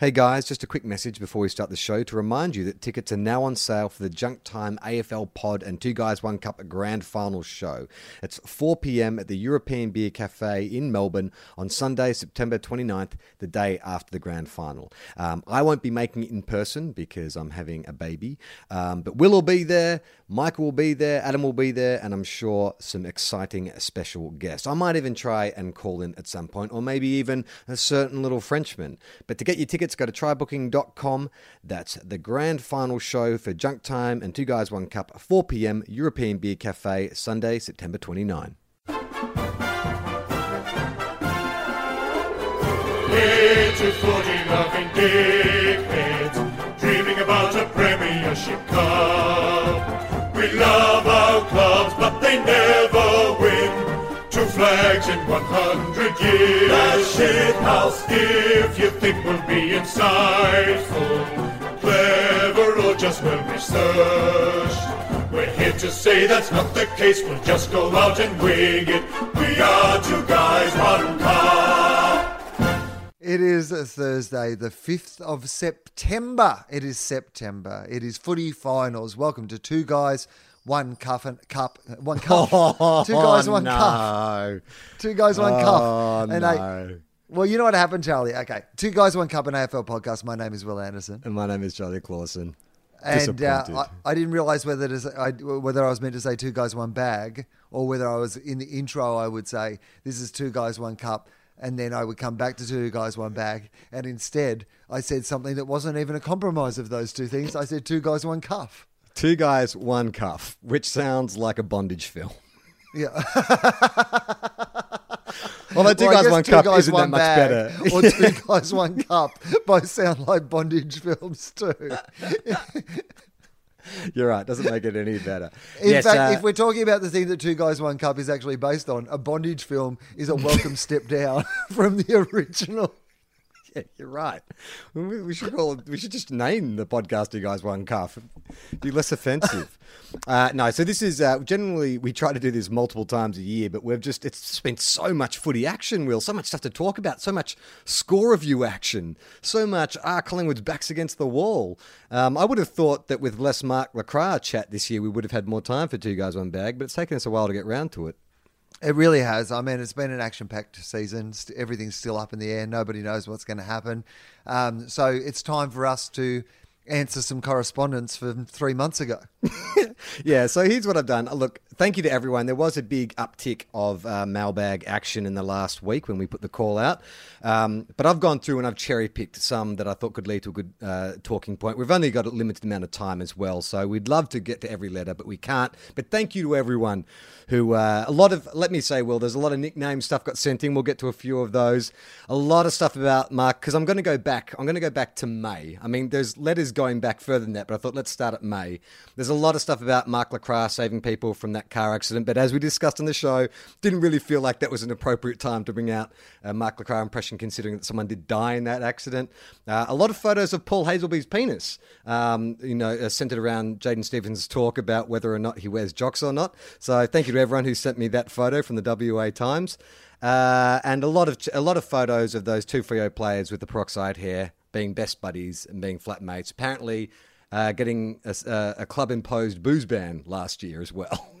Hey guys, just a quick message before we start the show to remind you that tickets are now on sale for the Junk Time AFL Pod and Two Guys One Cup Grand Final show. It's 4 pm at the European Beer Cafe in Melbourne on Sunday, September 29th, the day after the Grand Final. Um, I won't be making it in person because I'm having a baby, um, but Will will be there, Michael will be there, Adam will be there, and I'm sure some exciting special guests. I might even try and call in at some point, or maybe even a certain little Frenchman. But to get your tickets, go to trybooking.com. That's the grand final show for Junk Time and Two Guys One Cup, 4 p.m. European Beer Cafe, Sunday, September 29. Little footy loving dickheads, dreaming about a Premiership Cup. We love our clubs, but they never flags in 100 years. A shit house. If you think we'll be insightful, clever, or just well researched, we're here to say that's not the case. We'll just go out and wing it. We are two guys, one cup. It is a Thursday, the 5th of September. It is September. It is footy finals. Welcome to Two Guys, One Cup, and cup One Cup. two Guys, One Cup. Two Guys, One Oh, Cup. And no. I, well, you know what happened, Charlie? Okay. Two Guys, One Cup, an AFL podcast. My name is Will Anderson. And my name is Charlie Clausen. And uh. I, I didn't realize whether to say, I, whether I was meant to say two guys, one bag, or whether I was in the intro, I would say, this is two guys, one cup. And then I would come back to two guys, one bag. And instead, I said something that wasn't even a compromise of those two things. I said two guys, one cuff. Two guys, one cuff, which sounds like a bondage film. Yeah. Although two Well, guys, one Two cup Guys, isn't that One much Bag better. Or two guys, one cup both sound like bondage films too. You're right. Doesn't make it any better. In yes, fact, uh, if we're talking about the thing that Two Guys One Cup is actually based on, a bondage film is a welcome step down from the original. yeah, you're right. We, we should call it, we should just name the podcast "You Guys One Cuff." Be less offensive. uh, no, so this is uh, generally we try to do this multiple times a year, but we've just it's just been so much footy action, Will, so much stuff to talk about, so much score review action, so much ah Collingwood's backs against the wall. Um, I would have thought that with less Mark Lacroix chat this year, we would have had more time for two guys one bag, but it's taken us a while to get round to it. It really has. I mean, it's been an action-packed season. Everything's still up in the air. Nobody knows what's going to happen. Um, so it's time for us to answer some correspondence from three months ago. Yeah, so here's what I've done. Uh, Look, thank you to everyone. There was a big uptick of uh, mailbag action in the last week when we put the call out. Um, but I've gone through and I've cherry picked some that I thought could lead to a good uh, talking point. We've only got a limited amount of time as well, so we'd love to get to every letter, but we can't. But thank you to everyone who, uh, a lot of, let me say, Will, there's a lot of nickname stuff got sent in. We'll get to a few of those. A lot of stuff about Mark, because I'm going to go back. I'm going to go back to May. I mean, there's letters going back further than that, but I thought let's start at May. There's a lot of stuff about Mark Lacroix saving people from that car accident, but as we discussed on the show, didn't really feel like that was an appropriate time to bring out a Mark Lacroix impression, considering that someone did die in that accident. Uh, a lot of photos of Paul Hazelby's penis, um, you know, uh, centered around Jaden Stevens' talk about whether or not he wears jocks or not. So thank you to everyone who sent me that photo from the WA Times. Uh, and a lot of a lot of photos of those two Freo players with the peroxide hair being best buddies and being flatmates. Apparently, uh, getting a, a, a club imposed booze ban last year as well.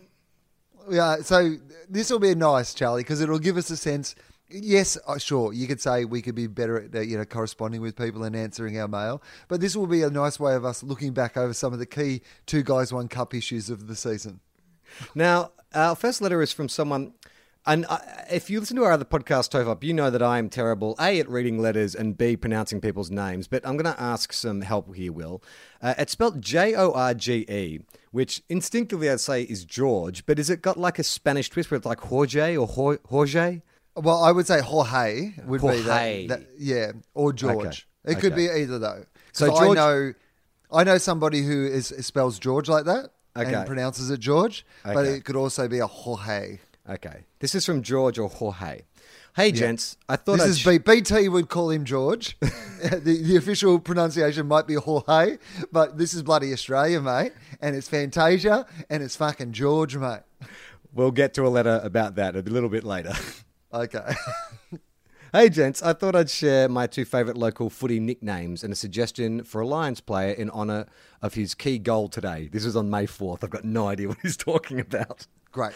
Yeah, so this will be a nice, Charlie, because it'll give us a sense. Yes, uh, sure, you could say we could be better at uh, you know corresponding with people and answering our mail, but this will be a nice way of us looking back over some of the key two guys one cup issues of the season. Now, our first letter is from someone. And uh, if you listen to our other podcast, Tofop, you know that I am terrible, A, at reading letters, and B, pronouncing people's names. But I'm going to ask some help here, Will. Uh, it's spelled J O R G E, which instinctively I'd say is George, but has it got like a Spanish twist where it's like Jorge or Jor- Jorge? Well, I would say Jorge would be that, that, yeah, or George. Okay, It could okay. be either though. So So George- I know, I know somebody who is spells George like that Okay. and pronounces it George, but it could also be a Jorge. Okay. This is from George or Jorge. Hey, gents, I thought This I'd is sh- B- BT would call him George. the, the official pronunciation might be Jorge, but this is bloody Australia, mate. And it's Fantasia and it's fucking George, mate. We'll get to a letter about that a little bit later. Okay. Hey, gents, I thought I'd share my two favourite local footy nicknames and a suggestion for a Lions player in honour of his key goal today. This was on May 4th. I've got no idea what he's talking about. Great.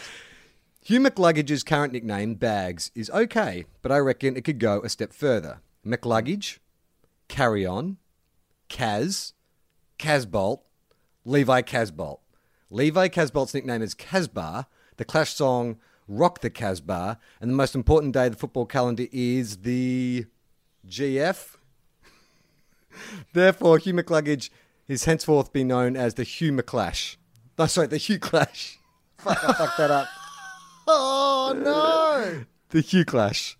Hugh McCluggage's current nickname, Bags, is okay, but I reckon it could go a step further. McCluggage, Carry On, Kaz, Casboult, Levi Casboult. Levi Casboult's nickname is Casbah. The Clash song Rock the Casbah. And the most important day of the football calendar is the GF. Therefore, Hugh McCluggage is henceforth be known as the Hugh McClash. No, sorry, the Hugh Clash. Fuck, I fucked that up. Oh no! The Hugh Clash.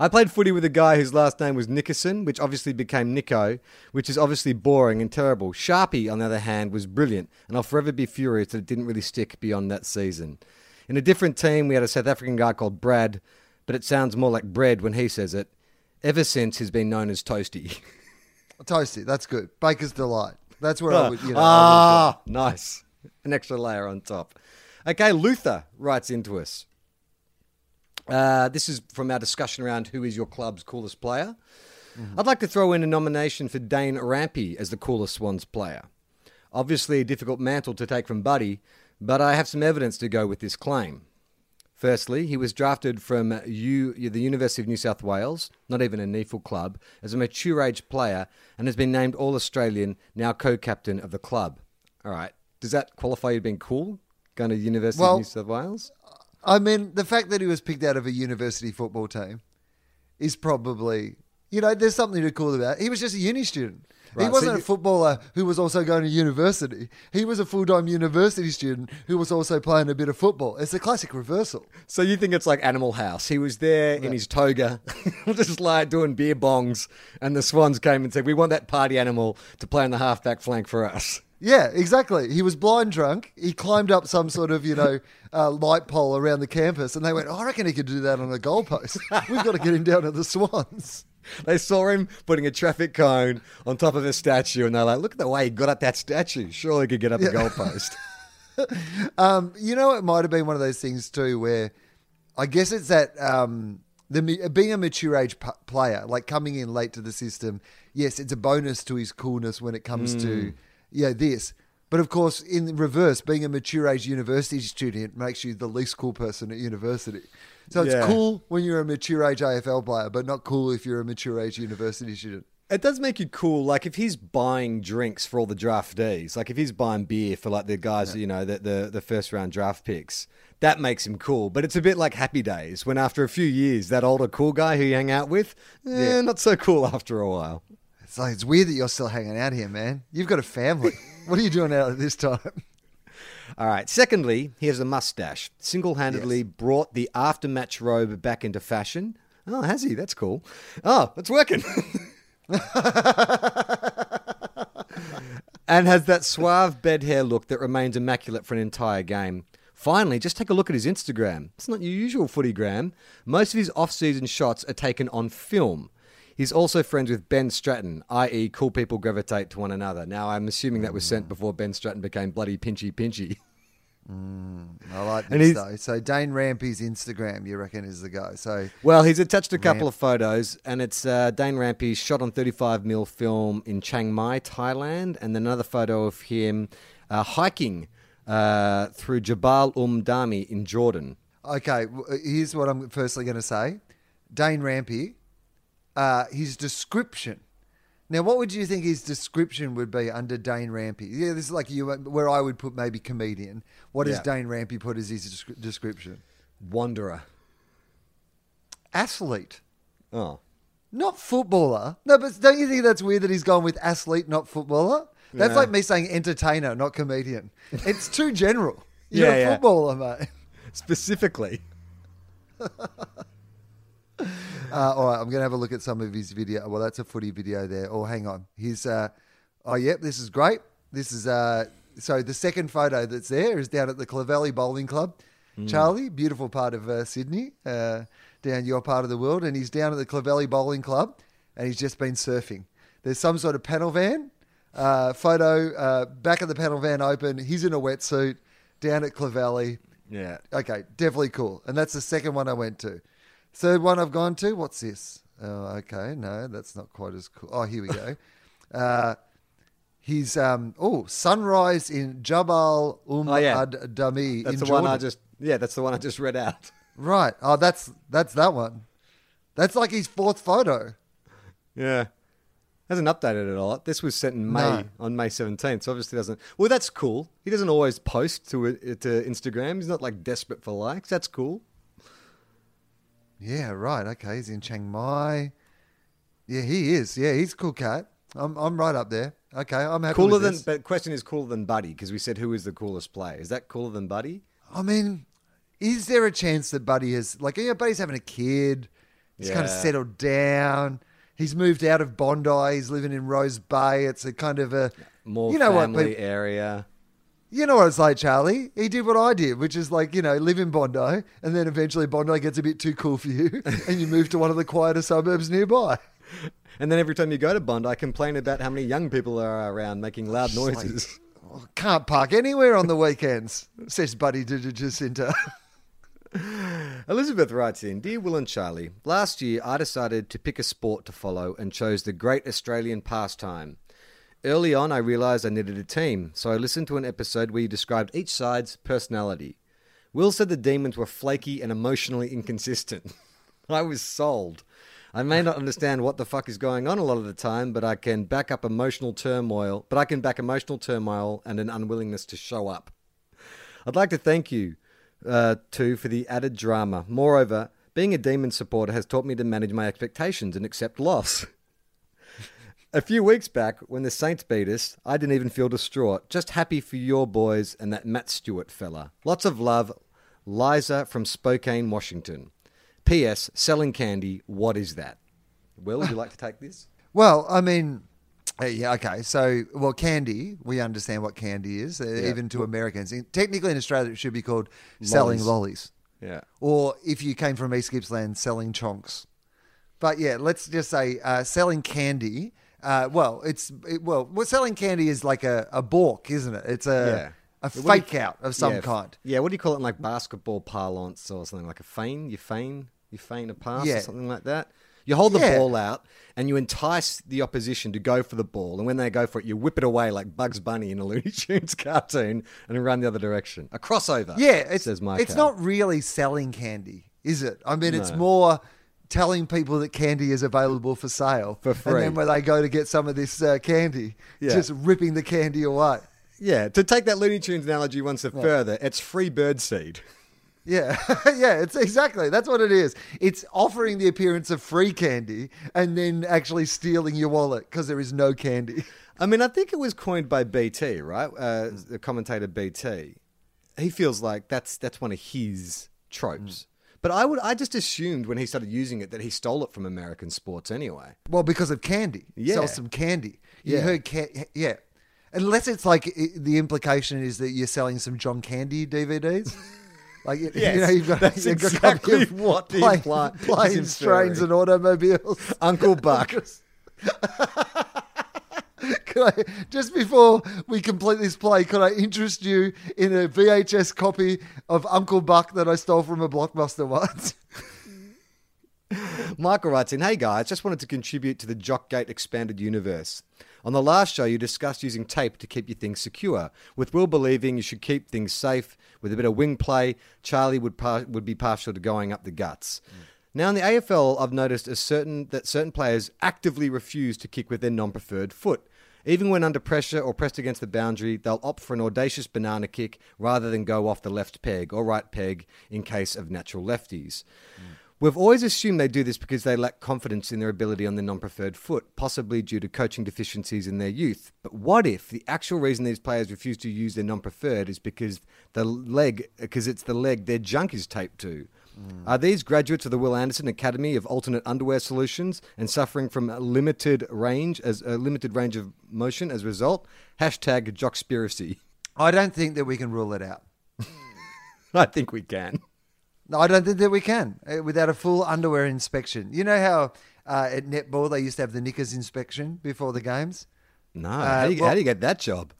I played footy with a guy whose last name was Nickerson, which obviously became Nico, which is obviously boring and terrible. Sharpie, on the other hand, was brilliant, and I'll forever be furious that it didn't really stick beyond that season. In a different team, we had a South African guy called Brad, but it sounds more like bread when he says it. Ever since, he's been known as Toasty. Toasty, that's good. Baker's delight. That's where I would, you know. Ah, nice. An extra layer on top. Okay, Luther writes into us. Uh, this is from our discussion around who is your club's coolest player. I'd like to throw in a nomination for Dane Rampe as the coolest Swans player. Obviously, a difficult mantle to take from Buddy, but I have some evidence to go with this claim. Firstly, he was drafted from U, the University of New South Wales, not even a NEAFL club, as a mature age player and has been named All Australian, now co captain of the club. All right. Does that qualify you being cool? Going to the University Well- of New South Wales? I mean, the fact that he was picked out of a university football team is probably, you know, there's something to cool about. He was just a uni student. Right, he wasn't you- a footballer who was also going to university. He was a full time university student who was also playing a bit of football. It's a classic reversal. So you think it's like Animal House? He was there in his toga, just like doing beer bongs, and the Swans came and said, "We want that party animal to play on the halfback flank for us." Yeah, exactly. He was blind drunk. He climbed up some sort of, you know, uh, light pole around the campus, and they went, oh, I reckon he could do that on a goalpost. We've got to get him down to the Swans. They saw him putting a traffic cone on top of a statue, and they're like, "Look at the way he got up that statue. Surely he could get up the goalpost." Um, you know, it might have been one of those things too, where I guess it's that um, the being a mature age p- player, like coming in late to the system. Yes, it's a bonus to his coolness when it comes to yeah this. But of course, in reverse, being a mature age university student makes you the least cool person at university. So it's Yeah. cool when you're a mature age AFL player, but not cool if you're a mature age university student. It does make you cool. Like if he's buying drinks for all the draftees, like if he's buying beer for like the guys, you know, the, the the first round draft picks, that makes him cool. But it's a bit like Happy Days when after a few years, that older cool guy who you hang out with, eh, Yeah. not so cool after a while. It's like it's weird that you're still hanging out here, man. You've got a family. what are you doing out at this time? All right. Secondly, he has a mustache. Single handedly Yes. brought the after-match robe back into fashion. Oh, has he? That's cool. Oh, it's working. and has that suave bed hair look that remains immaculate for an entire game. Finally, just take a look at his Instagram. It's not your usual footygram. Most of his off-season shots are taken on film. He's also friends with Ben Stratton, i.e., cool people gravitate to one another. Now, I'm assuming that was sent before Ben Stratton became bloody pinchy pinchy. I like this though. So Dane Rampe's Instagram, you reckon, is the guy. So Well, he's attached a couple Ramp. of photos, and it's uh, Dane Rampe shot on 35mm film in Chiang Mai, Thailand, and then another photo of him uh, hiking uh, through Jabal Um Dami in Jordan. okay, here's what I'm firstly going to say. Dane Rampe, uh, his description. Now, what would you think his description would be under Dane Rampe? Yeah, this is like you, where I would put maybe comedian. What does Yeah. Dane Rampe put as his description? Wanderer. Athlete, Oh. not footballer. No, but don't you think that's weird that he's gone with athlete, not footballer? That's Yeah. like me saying entertainer, not comedian. It's too general. You're Yeah, a yeah. footballer, mate. Specifically. Uh, all right, I'm going to have a look at some of his video. Well, that's a footy video there. Oh, hang on. He's, uh, oh, yep, this is great. This is, uh, so the second photo that's there is down at the Clovelly Bowling Club. Charlie, beautiful part of uh, Sydney, uh, down your part of the world. And he's down at the Clovelly Bowling Club and he's just been surfing. There's some sort of panel van. Uh, photo, uh, back of the panel van open. He's in a wetsuit down at Clovelly. Yeah. Okay, definitely cool. And that's the second one I went to. Third one I've gone to. What's this? Oh, okay. No, that's not quite as cool. Oh, here we go. uh, he's um. Oh, sunrise in Jabal Um Oh, yeah. Ad Dami That's the Jordan. one I just. Yeah, that's the one I just read out. Right. Oh, that's that's that one. That's like his fourth photo. Yeah. Hasn't updated it a lot. This was sent in May No. on May 17th, so obviously doesn't. Well, that's cool. He doesn't always post to to Instagram. He's not like desperate for likes. That's cool. Yeah, right. Okay, he's in Chiang Mai. Yeah, he is. Yeah, he's a cool cat. I'm I'm right up there. Okay, I'm happy. Cooler than, but question is cooler than Buddy because we said who is the coolest player? Is that cooler than Buddy? I mean, is there a chance that Buddy is like yeah, Buddy's having a kid. He's kind of settled down. He's moved out of Bondi. He's living in Rose Bay. It's a kind of a More you know what family peop- area. You know what it's like, Charlie. He did what I did, which is like you know live in Bondi, and then eventually Bondi gets a bit too cool for you, and you move to one of the quieter suburbs nearby. And then every time you go to Bondi, I complain about how many young people are around making loud noises. Oh, can't park anywhere on the weekends, says Buddy to Jesinta. Elizabeth writes in Dear Will and Charlie, last year I decided to pick a sport to follow and chose the great Australian pastime. Early on, I realised I needed a team, so I listened to an episode where you described each side's personality. Will said the demons were flaky and emotionally inconsistent. I was sold. I may not understand what the fuck is going on a lot of the time, but I can back up emotional turmoil. But I can back emotional turmoil and an unwillingness to show up. I'd like to thank you, uh, too, for the added drama. Moreover, being a demon supporter has taught me to manage my expectations and accept loss. a few weeks back, when the Saints beat us, I didn't even feel distraught. Just happy for your boys and that Matt Stewart fella. Lots of love, Liza from Spokane, Washington. P.S. Selling candy. What is that? Will, would you like to take this? Well, I mean, uh, yeah, okay. So, well, candy, we understand what candy is, uh, Yeah. even to Americans. In, technically, in Australia, it should be called selling Lollies. lollies. Yeah. Or if you came from East Gippsland, selling chonks. But yeah, let's just say uh, selling candy. Uh, well, it's it, well, well, selling candy is like a, a balk, isn't it? It's a a What do you- fake out of some yeah, f- kind. Yeah, what do you call it in like basketball parlance or something like a feign? You feign, you feign a pass Yeah. or something like that. You hold the Yeah. ball out and you entice the opposition to go for the ball, and when they go for it, you whip it away like Bugs Bunny in a Looney Tunes cartoon and run the other direction. A crossover. Yeah, it's says my it's not really selling candy, is it? I mean, it's No. more telling people that candy is available for sale For and then when they go to get some of this uh, candy, Yeah. just ripping the candy away. Yeah, to take that Looney Tunes analogy one step further, it's free bird seed. Yeah, yeah, it's exactly that's what it is. It's offering the appearance of free candy and then actually stealing your wallet because there is no candy. I mean, I think it was coined by BT, right? Uh, the commentator BT. He feels like that's that's one of his tropes. But I would I just assumed when he started using it that he stole it from American sports anyway. Well, because of candy. Yeah. Sell some candy. You Yeah. heard, ca- yeah. Unless it's like the implication is that you're selling some John Candy DVDs. Like you, you know, you've got, that's you've got exactly what plane- planes, trains, and automobiles. Uncle Buck. Could I, just before we complete this play, could I interest you in a VHS copy of Uncle Buck that I stole from a blockbuster once? Michael writes in, Hey guys, just wanted to contribute to the Jockgate expanded universe. On the last show, you discussed using tape to keep your things secure. With Will believing you should keep things safe with a bit of wing play, Charlie would par- would be partial to going up the guts. Hmm. Now in the AFL, I've noticed a certain that certain players actively refuse to kick with their non-preferred foot. Even when under pressure or pressed against the boundary, they'll opt for an audacious banana kick rather than go off the left peg or right peg in case of natural lefties. We've always assumed they do this because they lack confidence in their ability on their non preferred foot, possibly due to coaching deficiencies in their youth. But what if the actual reason these players refuse to use their non preferred is because the leg, because it's the leg their junk is taped to? Are these graduates of the Will Anderson Academy of Alternate Underwear Solutions and suffering from a limited range as a limited range of motion as a result? Hashtag Jockspiracy. I don't think that we can rule it out. I think we can. No, I don't think that we can uh, without a full underwear inspection. You know how uh, at netball they used to have the knickers inspection before the games? No. how, do you, well- how do you get that job?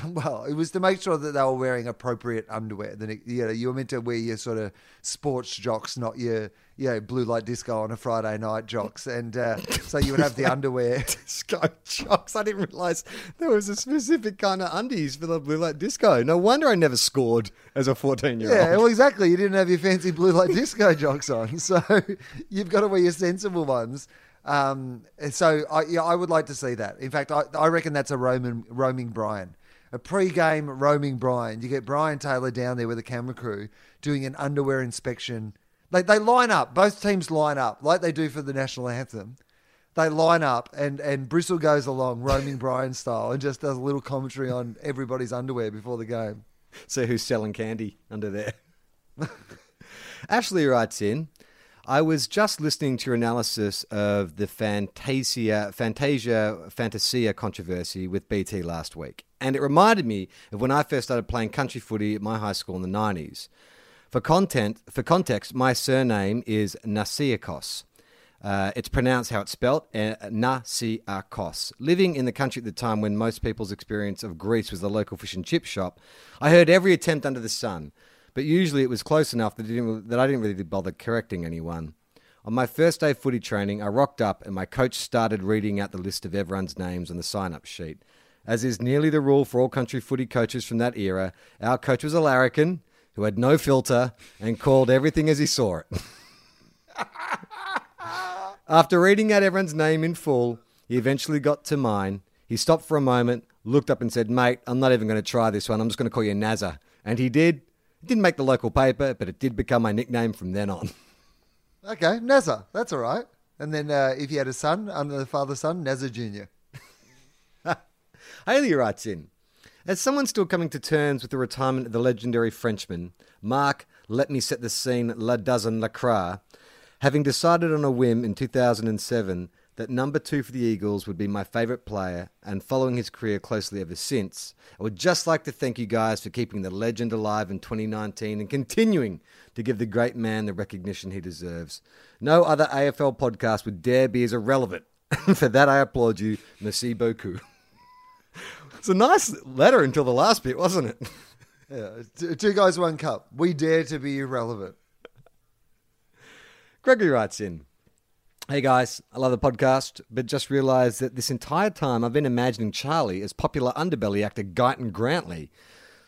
Well, it was to make sure that they were wearing appropriate underwear. Then you know you were meant to wear your sort of sports jocks, not your you know blue light disco on a Friday night jocks, and uh, so you would have the underwear. Disco jocks. I didn't realize there was a specific kind of undies for the blue light disco. No wonder I never scored as a 14 year old. Yeah, well, exactly. You didn't have your fancy blue light disco jocks on, so you've got to wear your sensible ones. Um, so I, yeah, I would like to see that. In fact, I, I reckon that's a Roman roaming Brian, a pre-game roaming Brian. You get Brian Taylor down there with a camera crew doing an underwear inspection. They they line up. Both teams line up like they do for the national anthem. They line up, and and Bristol goes along roaming Brian style and just does a little commentary on everybody's underwear before the game. See who's selling candy under there. Ashley writes in, I was just listening to your analysis of the Fantasia, Fantasia, Fantasia controversy with BT last week, and it reminded me of when I first started playing country footy at my high school in the 90s. For content, for context, my surname is Nasiakos. Uh, it's pronounced how it's spelt, uh, Nasiakos. Living in the country at the time when most people's experience of Greece was the local fish and chip shop, I heard every attempt under the sun, but usually it was close enough that, didn't, that I didn't really bother correcting anyone. On my first day of footy training, I rocked up and my coach started reading out the list of everyone's names on the sign up sheet. As is nearly the rule for all country footy coaches from that era, our coach was a larrikin who had no filter and called everything as he saw it. After reading out everyone's name in full, he eventually got to mine. He stopped for a moment, looked up and said, Mate, I'm not even going to try this one. I'm just going to call you Nazza. And he did. It didn't make the local paper, but it did become my nickname from then on. Okay, Nazza, that's all right. And then uh, if you had a son, under the father's son, Nazza Jr. Haley writes in As someone still coming to terms with the retirement of the legendary Frenchman, Mark, let me set the scene La Dozen Lacroix, having decided on a whim in 2007 that number two for the Eagles would be my favourite player and following his career closely ever since, I would just like to thank you guys for keeping the legend alive in 2019 and continuing to give the great man the recognition he deserves. No other AFL podcast would dare be as irrelevant. for that, I applaud you. Merci beaucoup. It's a nice letter until the last bit, wasn't it? Yeah, two guys, one cup. We dare to be irrelevant. Gregory writes in Hey guys, I love the podcast, but just realised that this entire time I've been imagining Charlie as popular underbelly actor Gyton Grantley.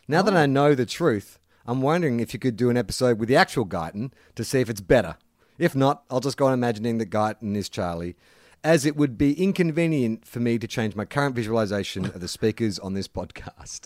Now that I oh. know the truth, I'm wondering if you could do an episode with the actual Gyton to see if it's better. If not, I'll just go on imagining that Gyton is Charlie, as it would be inconvenient for me to change my current visualisation of the speakers on this podcast.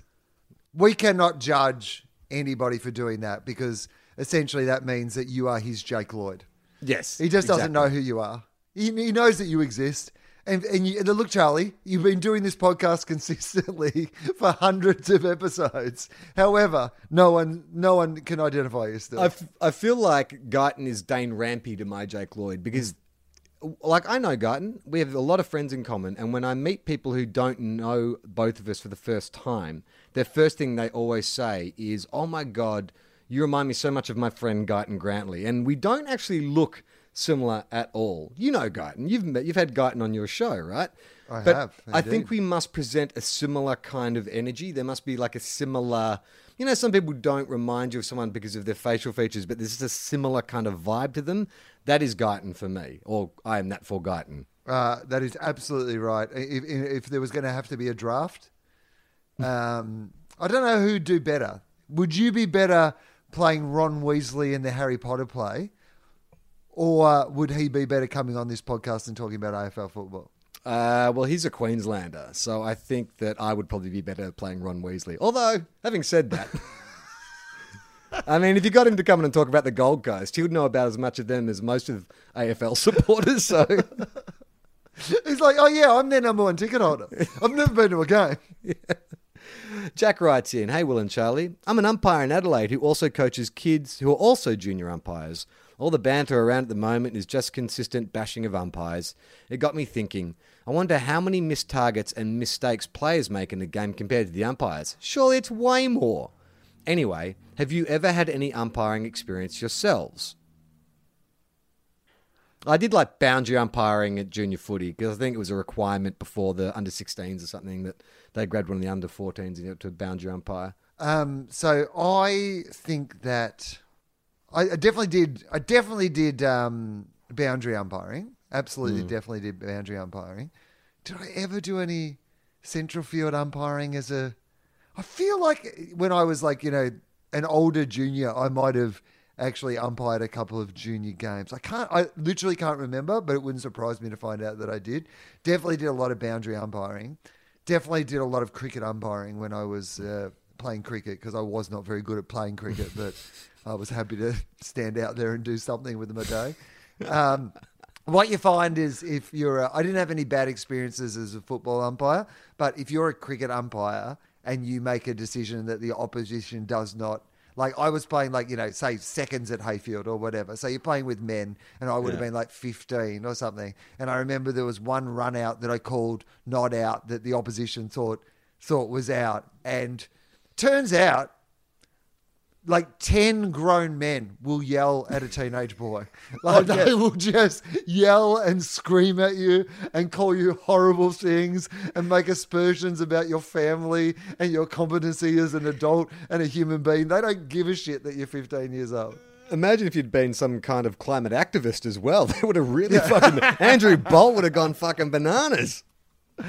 We cannot judge anybody for doing that because essentially that means that you are his Jake Lloyd. Yes. He just doesn't know who you are. He, he knows that you exist. And, and, you, look, Charlie, you've been doing this podcast consistently for hundreds of episodes. However, no one, no one can identify you still. I, f- I feel like Gyton is Dane Rampe to my Jake Lloyd because, like, I know Gyton. We have a lot of friends in common. And when I meet people who don't know both of us for the first time, their first thing they always say is, Oh my God, you remind me so much of my friend Gyton Grantley. And we don't actually look similar at all. You know Gyton. You've met, you've had Gyton on your show, right? I but have, I think we must present a similar kind of energy. There must be like a similar, you know, some people don't remind you of someone because of their facial features, but there's a similar kind of vibe to them. That is Gyton for me, or I am that for Gyton. Uh, that is absolutely right. If, if there was going to have to be a draft, um, I don't know who'd do better. Would you be better playing Ron Weasley in the Harry Potter play, or would he be better coming on this podcast and talking about AFL football? Uh, well, he's a Queenslander, so I think that I would probably be better playing Ron Weasley. Although, having said that, I mean, if you got him to come in and talk about the Gold Coast, he would know about as much of them as most of AFL supporters. So, He's like, oh yeah, I'm their number one ticket holder. I've never been to a game. Jack writes in, Hey, Will and Charlie. I'm an umpire in Adelaide who also coaches kids who are also junior umpires. All the banter around at the moment is just consistent bashing of umpires. It got me thinking. I wonder how many missed targets and mistakes players make in a game compared to the umpires. Surely it's way more. Anyway, have you ever had any umpiring experience yourselves? I did like boundary umpiring at junior footy because I think it was a requirement before the under 16s or something that they grabbed one of the under 14s and you to boundary umpire. Um, so I think that I, I definitely did. I definitely did um, boundary umpiring. Absolutely, definitely did boundary umpiring. Did I ever do any central field umpiring as a? I feel like when I was like you know an older junior, I might have actually umpired a couple of junior games. I can't. I literally can't remember, but it wouldn't surprise me to find out that I did. Definitely did a lot of boundary umpiring. Definitely did a lot of cricket umpiring when I was uh, playing cricket because I was not very good at playing cricket, but I was happy to stand out there and do something with my day. Um, what you find is if you're, a, I didn't have any bad experiences as a football umpire, but if you're a cricket umpire and you make a decision that the opposition does not. Like I was playing, like you know, say seconds at Hayfield or whatever. So you're playing with men, and I would have been like 15 or something. And I remember there was one run out that I called not out that the opposition thought thought was out, and turns out like 10 grown men will yell at a teenage boy. Like oh, they will just yell and scream at you and call you horrible things and make aspersions about your family and your competency as an adult and a human being. They don't give a shit that you're 15 years old. Imagine if you'd been some kind of climate activist as well. They would have really fucking. Andrew Bolt would have gone fucking bananas.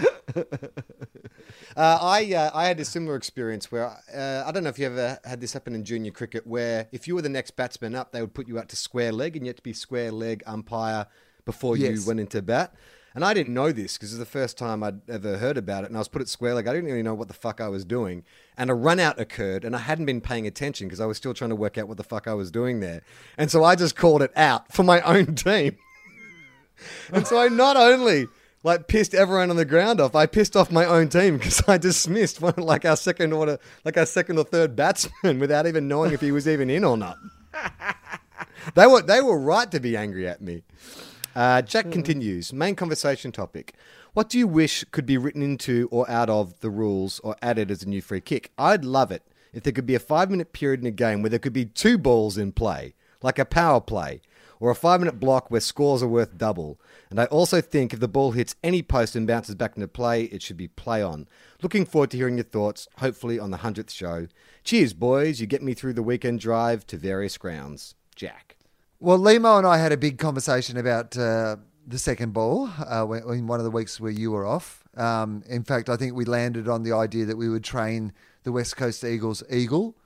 Uh, I uh, I had a similar experience where uh, I don't know if you ever had this happen in junior cricket, where if you were the next batsman up, they would put you out to square leg, and you had to be square leg umpire before you Yes. went into bat. And I didn't know this because it was the first time I'd ever heard about it, and I was put at square leg. I didn't really know what the fuck I was doing, and a run out occurred, and I hadn't been paying attention because I was still trying to work out what the fuck I was doing there, and so I just called it out for my own team. And so I not only like pissed everyone on the ground off, I pissed off my own team because I dismissed one like our second order, like our second or third batsman without even knowing if he was even in or not. they were they were right to be angry at me. Uh, Jack continues. Main conversation topic. What do you wish could be written into or out of the rules or added as a new free kick? I'd love it if there could be a five minute period in a game where there could be two balls in play, like a power play, or a five minute block where scores are worth double. And I also think if the ball hits any post and bounces back into play, it should be play on. Looking forward to hearing your thoughts, hopefully on the 100th show. Cheers, boys. You get me through the weekend drive to various grounds. Jack. Well, Limo and I had a big conversation about uh, the second ball uh, in one of the weeks where you were off. Um, in fact, I think we landed on the idea that we would train the West Coast Eagles eagle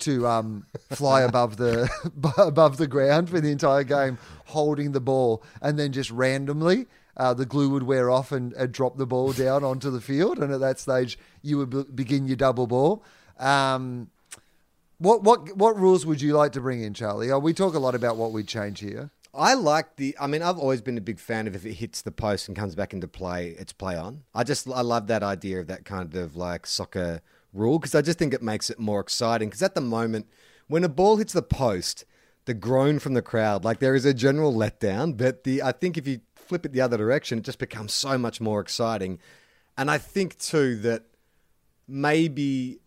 to um, fly above the above the ground for the entire game, holding the ball, and then just randomly. Uh, the glue would wear off and, and drop the ball down onto the field, and at that stage, you would be- begin your double ball. Um, what what what rules would you like to bring in, Charlie? Uh, we talk a lot about what we'd change here. I like the. I mean, I've always been a big fan of if it hits the post and comes back into play, it's play on. I just I love that idea of that kind of like soccer rule because I just think it makes it more exciting. Because at the moment, when a ball hits the post, the groan from the crowd, like there is a general letdown. But the I think if you flip it the other direction, it just becomes so much more exciting. And I think too that maybe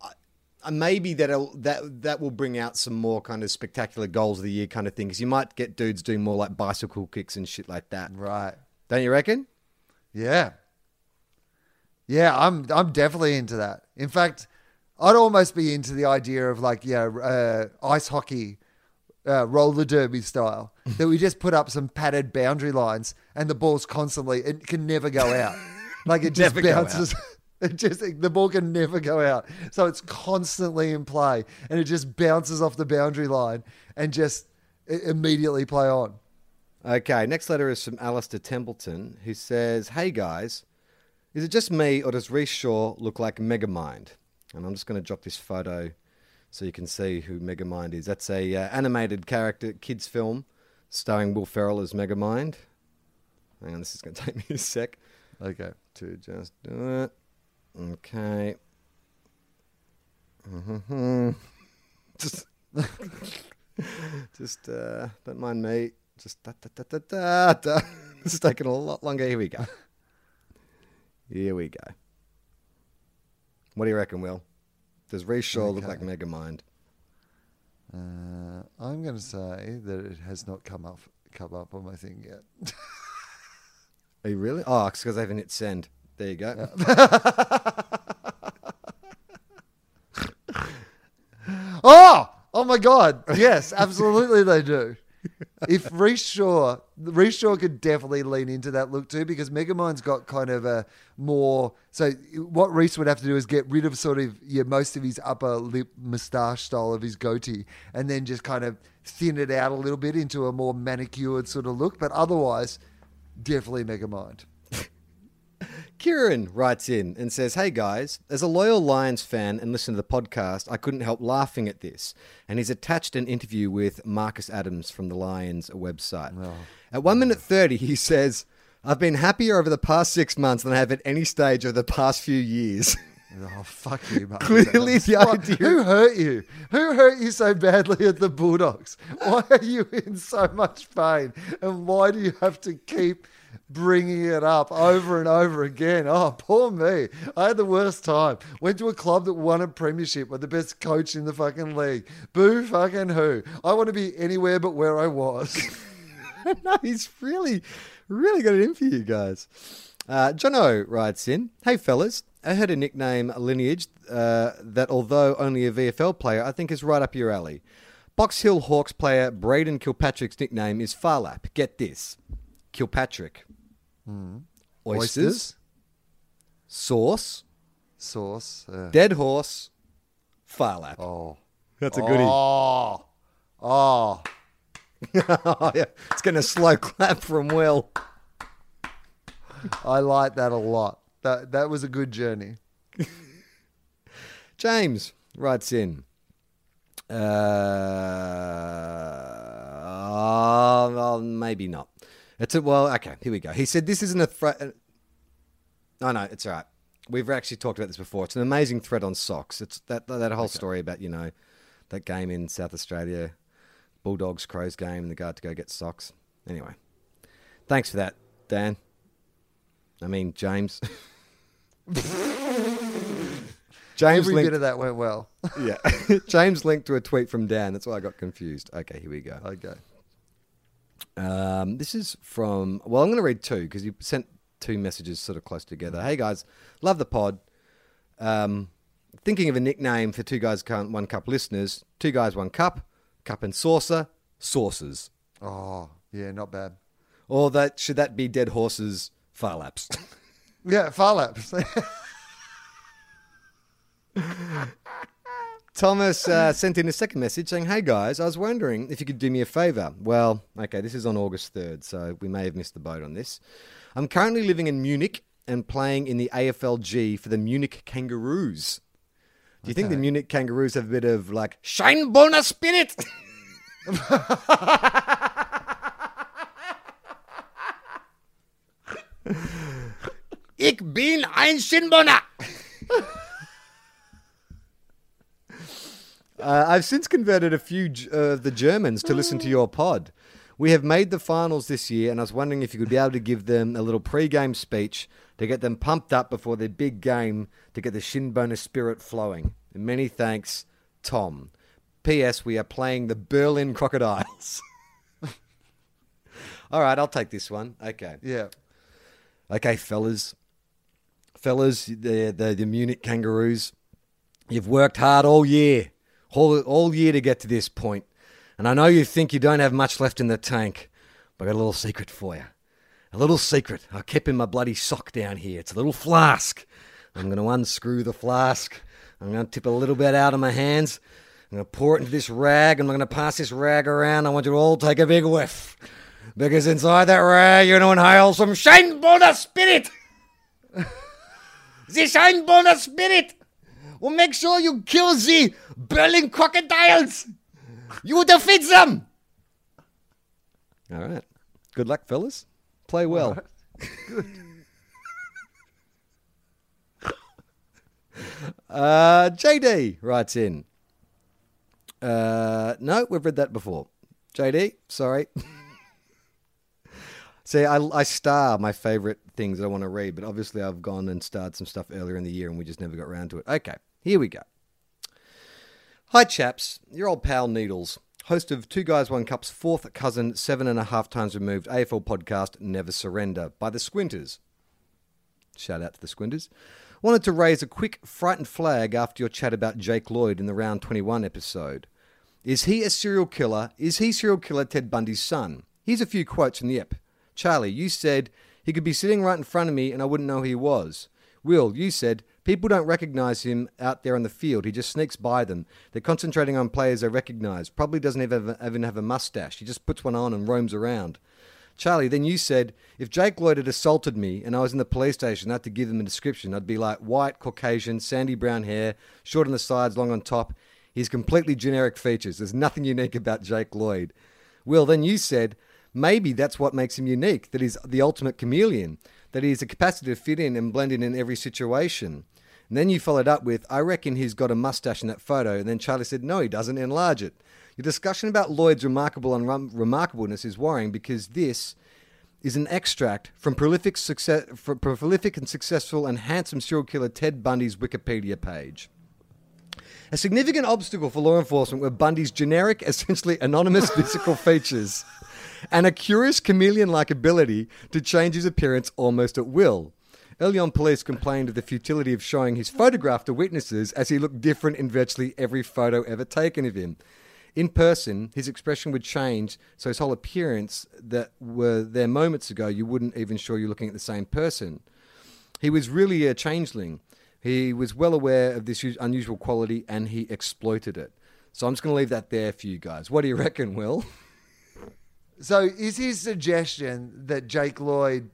uh, maybe that'll that that will bring out some more kind of spectacular goals of the year kind of thing because you might get dudes doing more like bicycle kicks and shit like that. Right. Don't you reckon? Yeah. Yeah, I'm I'm definitely into that. In fact, I'd almost be into the idea of like yeah, uh, ice hockey, uh, roller derby style. that we just put up some padded boundary lines and the ball's constantly it can never go out. Like it just bounces. It just the ball can never go out, so it's constantly in play, and it just bounces off the boundary line and just immediately play on. Okay, next letter is from Alistair Templeton who says, "Hey guys, is it just me or does Reece Shaw look like Megamind?" And I'm just going to drop this photo so you can see who Megamind is. That's a uh, animated character kids film starring Will Ferrell as Megamind. Hang on, this is going to take me a sec. Okay. to just do it. Okay. hmm Just, just uh, don't mind me. Just da, da, da, da, da. This is taking a lot longer. Here we go. Here we go. What do you reckon, Will? Does Reece Shaw look Okay. like Megamind? Uh, I'm going to say that it has not come up come up on my thing yet. Are you really? Oh, it's because I haven't hit send. There you go. Oh, oh my God! Yes, absolutely they do. If Reese Shaw, Reese Shaw could definitely lean into that look too, because Megamind's got kind of a more. So what Reese would have to do is get rid of sort of yeah most of his upper lip moustache style of his goatee, and then just kind of thin it out a little bit into a more manicured sort of look. But otherwise, definitely Megamind. Kieran writes in and says, Hey guys, as a loyal Lions fan and listener to the podcast, I couldn't help laughing at this. And he's attached an interview with Marcus Adams from the Lions website. Oh. At 1 minute 30, he says, I've been happier over the past six months than I have at any stage over the past few years. Oh fuck you, Marcus Clearly the What- idea- Who hurt you? Who hurt you so badly at the Bulldogs? Why are you in so much pain? And why do you have to keep bringing it up over and over again? Oh, poor me. I had the worst time. Went to a club that won a premiership with the best coach in the fucking league. Boo fucking who? I want to be anywhere but where I was. no, he's really, really got it in for you guys. Uh, Jono writes in, Hey fellas, I heard a nickname lineage uh, that, although only a VFL player, I think is right up your alley. Box Hill Hawks player Braden Kilpatrick's nickname is Phar Lap. Get this Kilpatrick. Oysters, sauce, Sauce. uh, dead horse, Phar Lap. oh. That's a goodie. Oh. Oh. oh, yeah. It's getting a slow clap from Will. I like that a lot. That that was a good journey. James writes in. Uh, well, maybe not. It's a, well, okay. Here we go. He said this isn't a threat. No, no, it's all right. We've actually talked about this before. It's an amazing thread on socks. It's that that whole story about you know that game in South Australia, Bulldogs Crows game, and the guard to go get socks. Anyway, thanks for that, Dan. I mean James. James Every linked, bit of that went well. yeah. James linked to a tweet from Dan. That's why I got confused. Okay, here we go. okay. Um, this is from, well, I'm going to read two because you sent two messages sort of close together. Hey guys, love the pod. Um, thinking of a nickname for two guys, Can't- one cup listeners. Two guys, one cup, cup and saucer, saucers. Oh, yeah, not bad. Or that should that be dead horses, far laps? Yeah, far laps. Thomas uh, sent in a second message saying, Hey guys, I was wondering if you could do me a favour. Well, okay, this is on August 3rd, so we may have missed the boat on this. I'm currently living in Munich and playing in the AFLG for the Munich Kangaroos. Do you think the Munich Kangaroos have a bit of like Scheinboner spirit? ich bin ein Scheinboner. Uh, I've since converted a few uh, of the Germans to listen to your pod. We have made the finals this year, and I was wondering if you could be able to give them a little pre-game speech to get them pumped up before their big game to get the Shinboner spirit flowing. And many thanks, Tom. P.S. We are playing the Berlin Crocodiles. All right, I'll take this one. Okay. yeah. Okay, fellas. Fellas, the, the, the Munich Kangaroos, you've worked hard all year, all, all year to get to this point. And I know you think you don't have much left in the tank, but I got a little secret for you. A little secret I kept in my bloody sock down here. It's a little flask. I'm going to unscrew the flask. I'm going to tip a little bit out of my hands. I'm going to pour it into this rag, and I'm going to pass this rag around. I want you to all take a big whiff. Because inside that rag, you're going to inhale some Scheinboner spirit. the Scheinboner spirit will make sure you kill the Berlin crocodiles. You defeat them. All right. Good luck, fellas. Play well. uh, JD writes in. Uh, no, we've read that before. JD, sorry. See, I, I star my favorite things that I want to read, but obviously I've gone and starred some stuff earlier in the year and we just never got around to it. Okay, here we go. Hi, chaps. Your old pal Needles. host of Two Guys One Cup's fourth cousin, seven and a half times removed AFL podcast, Never Surrender, by the Squinters. Shout out to the Squinters. Wanted to raise a quick frightened flag after your chat about Jake Lloyd in the round 21 episode. Is he a serial killer? Is he serial killer Ted Bundy's son? Here's a few quotes from the ep. Charlie, you said he could be sitting right in front of me and I wouldn't know who he was. Will, you said people don't recognize him out there on the field. He just sneaks by them. They're concentrating on players they recognize. Probably doesn't even, have a mustache. He just puts one on and roams around. Charlie, then you said, if Jake Lloyd had assaulted me and I was in the police station, I had to give him a description. I'd be like white, Caucasian, sandy brown hair, short on the sides, long on top. He's completely generic features. There's nothing unique about Jake Lloyd. Will, then you said, maybe that's what makes him unique, that he's the ultimate chameleon, that he has a capacity to fit in and blend in in every situation. And then you followed up with, I reckon he's got a mustache in that photo. And then Charlie said, no, he doesn't, enlarge it. Your discussion about Lloyd's remarkable unremarkableness is worrying because this is an extract from prolific, success, from prolific and successful and handsome serial killer Ted Bundy's Wikipedia page. A significant obstacle for law enforcement were Bundy's generic, essentially anonymous physical features and a curious chameleon like ability to change his appearance almost at will. Early on, police complained of the futility of showing his photograph to witnesses as he looked different in virtually every photo ever taken of him. In person, his expression would change, so his whole appearance that were there moments ago, you wouldn't even sure you're looking at the same person. He was really a changeling. He was well aware of this unusual quality and he exploited it. So I'm just going to leave that there for you guys. What do you reckon, Will? So is his suggestion that Jake Lloyd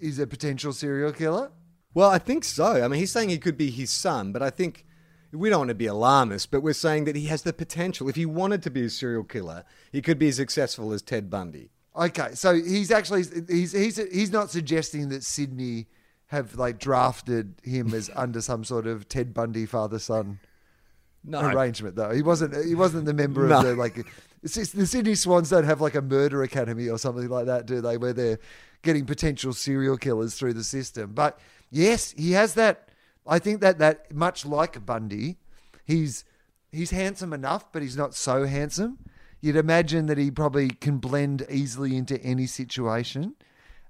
is a potential serial killer? Well, I think so. I mean, he's saying he could be his son, but I think we don't want to be alarmist, but we're saying that he has the potential. If he wanted to be a serial killer, he could be as successful as Ted Bundy. Okay, so he's actually he's he's he's not suggesting that Sydney have like drafted him as under some sort of Ted Bundy father son No. arrangement though. He wasn't he wasn't the member No. of the like it's the Sydney Swans don't have like a murder academy or something like that, do they? Where they're getting potential serial killers through the system. But yes, he has that. I think that that much like Bundy, he's he's handsome enough, but he's not so handsome. You'd imagine that he probably can blend easily into any situation.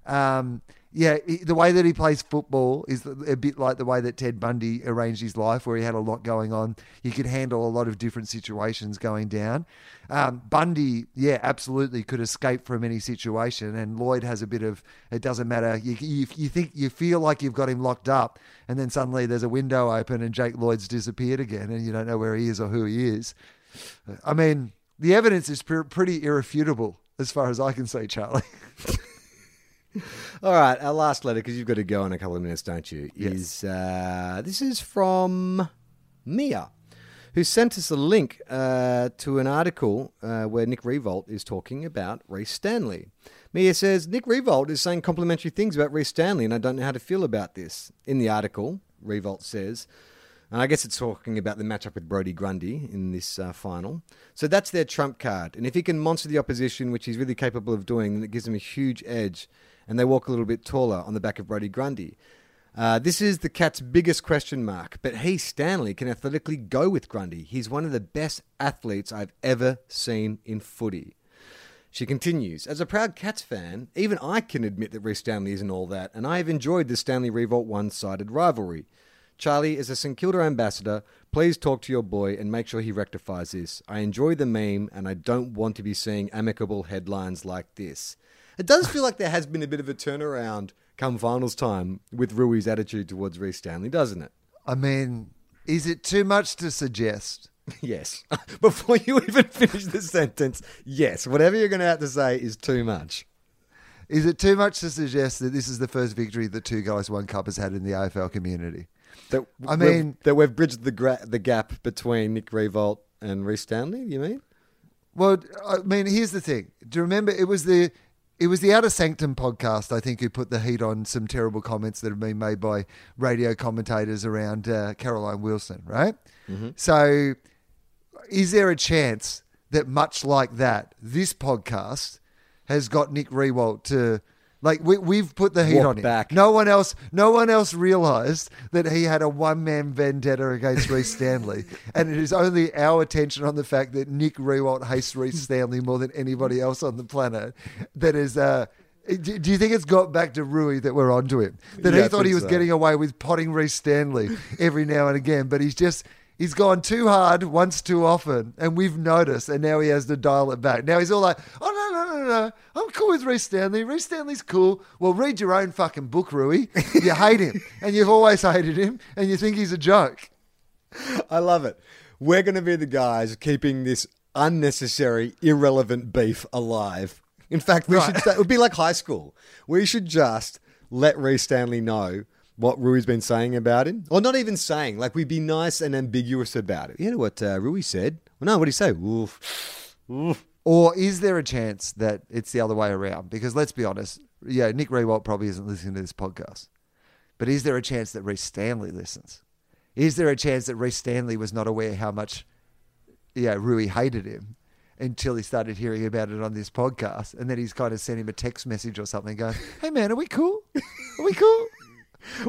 Um, yeah, he- the way that he plays football is a bit like the way that Ted Bundy arranged his life, where he had a lot going on. He could handle a lot of different situations going down. Um, Bundy, yeah, absolutely could escape from any situation, and Lloyd has a bit of it doesn't matter. You, you, you think you feel like you've got him locked up, and then suddenly there's a window open, and Jake Lloyd's disappeared again, and you don't know where he is or who he is. I mean, the evidence is pr- pretty irrefutable as far as I can see, Charlie. All right, our last letter, because you've got to go in a couple of minutes, don't you? Yes. Is uh, this is from Mia, who sent us a link uh, to an article uh, where Nick Riewoldt is talking about Rhys Stanley. Mia says Nick Riewoldt is saying complimentary things about Rhys Stanley, and I don't know how to feel about this. In the article, Riewoldt says. And I guess it's talking about the matchup with Brodie Grundy in this uh, final. So that's their trump card. And if he can monster the opposition, which he's really capable of doing, then it gives him a huge edge. And they walk a little bit taller on the back of Brodie Grundy. Uh, this is the Cats' biggest question mark. But he, Stanley, can athletically go with Grundy. He's one of the best athletes I've ever seen in footy. She continues, as a proud Cats fan, even I can admit that Rhys Stanley isn't all that, and I have enjoyed the Stanley Riewoldt one sided rivalry. Charlie, as a St Kilda ambassador, please talk to your boy and make sure he rectifies this. I enjoy the meme, and I don't want to be seeing amicable headlines like this. It does feel like there has been a bit of a turnaround come finals time with Rui's attitude towards Rhys Stanley, doesn't it? I mean, is it too much to suggest? Yes. Before you even finish the sentence, yes. Whatever you're going to have to say is too much. Is it too much to suggest that this is the first victory that two guys one cup has had in the AFL community? That I we've- mean- that we've bridged the gra- the gap between Nick Riewoldt and Rhys Stanley. You mean? Well, I mean, here's the thing. Do you remember it was the it was the Outer Sanctum podcast, I think, who put the heat on some terrible comments that have been made by radio commentators around uh, Caroline Wilson, right? So, is there a chance that much like that, this podcast has got Nick Riewoldt to Like we, we've put the heat Walk on him. back. No one else, no one else realised that he had a one-man vendetta against Rhys Stanley, and it is only our attention on the fact that Nick Riewoldt hates Rhys Stanley more than anybody else on the planet. That is. Uh, do you think it's got back to Rui that we're onto him? That Yeah, he thought he was so. getting away with potting Rhys Stanley every now and again, but he's just he's gone too hard once too often, and we've noticed, and now he has to dial it back. Now he's all like, "Oh no, no, no, no, I'm cool with Rhys Stanley. Rhys Stanley's cool." Well, read your own fucking book, Rui. You hate him, and you've always hated him, and you think he's a joke. I love it. We're going to be the guys keeping this unnecessary, irrelevant beef alive. In fact, we should. It would be like high school. We should just let Rhys Stanley know what Rui's been saying about him, or not even saying. Like we'd be nice and ambiguous about it. You know what uh, Rui said? Well, no, what did he say? Oof. Oof. Or is there a chance that it's the other way around? Because let's be honest, yeah, Nick Riewoldt probably isn't listening to this podcast. But is there a chance that Rhys Stanley listens? Is there a chance that Rhys Stanley was not aware how much yeah, Rui hated him until he started hearing about it on this podcast? And then he's kind of sent him a text message or something going, Hey man, are we cool? Are we cool?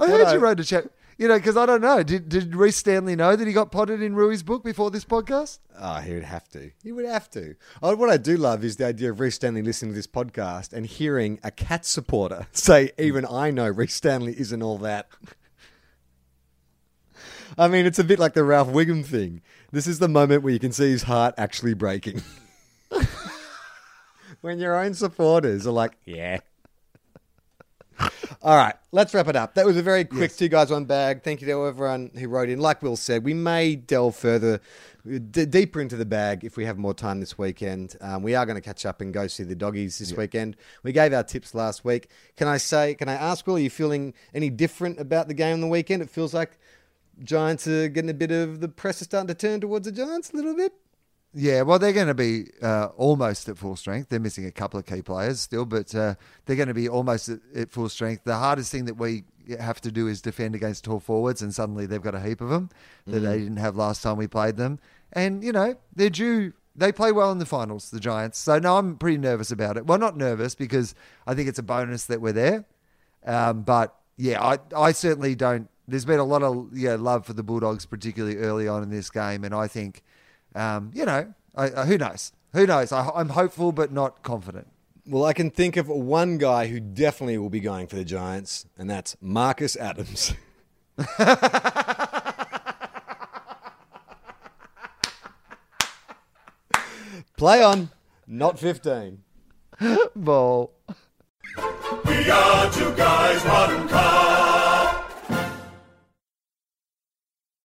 I heard I- you wrote a chat. You know, because I don't know. Did, did Rhys Stanley know that he got potted in Rui's book before this podcast? Oh, he would have to. He would have to. Oh, what I do love is the idea of Rhys Stanley listening to this podcast and hearing a cat supporter say, "Even I know Rhys Stanley isn't all that." I mean, it's a bit like the Ralph Wiggum thing. This is the moment where you can see his heart actually breaking. when your own supporters are like, "Yeah." All right, let's wrap it up. That was a very quick two guys, one bag. Thank you to everyone who wrote in. Like Will said, we may delve further, d- deeper into the bag if we have more time this weekend. Um, we are going to catch up and go see the doggies this weekend. We gave our tips last week. Can I say? Can I ask Will? Are you feeling any different about the game on the weekend? It feels like Giants are getting a bit of the press is starting to turn towards the Giants a little bit. Yeah, well, they're going to be uh, almost at full strength. They're missing a couple of key players still, but uh, they're going to be almost at, at full strength. The hardest thing that we have to do is defend against tall forwards, and suddenly they've got a heap of them that they didn't have last time we played them. And, you know, they're due. They play well in the finals, the Giants. So, no, I'm pretty nervous about it. Well, not nervous because I think it's a bonus that we're there. Um, but, yeah, I, I certainly don't. There's been a lot of yeah, love for the Bulldogs, particularly early on in this game. And I think um, you know, I, I, who knows? Who knows? I, I'm hopeful, but not confident. Well, I can think of one guy who definitely will be going for the Giants, and that's Marcus Adams. Play on, not 15. Ball. We are two guys, one cup.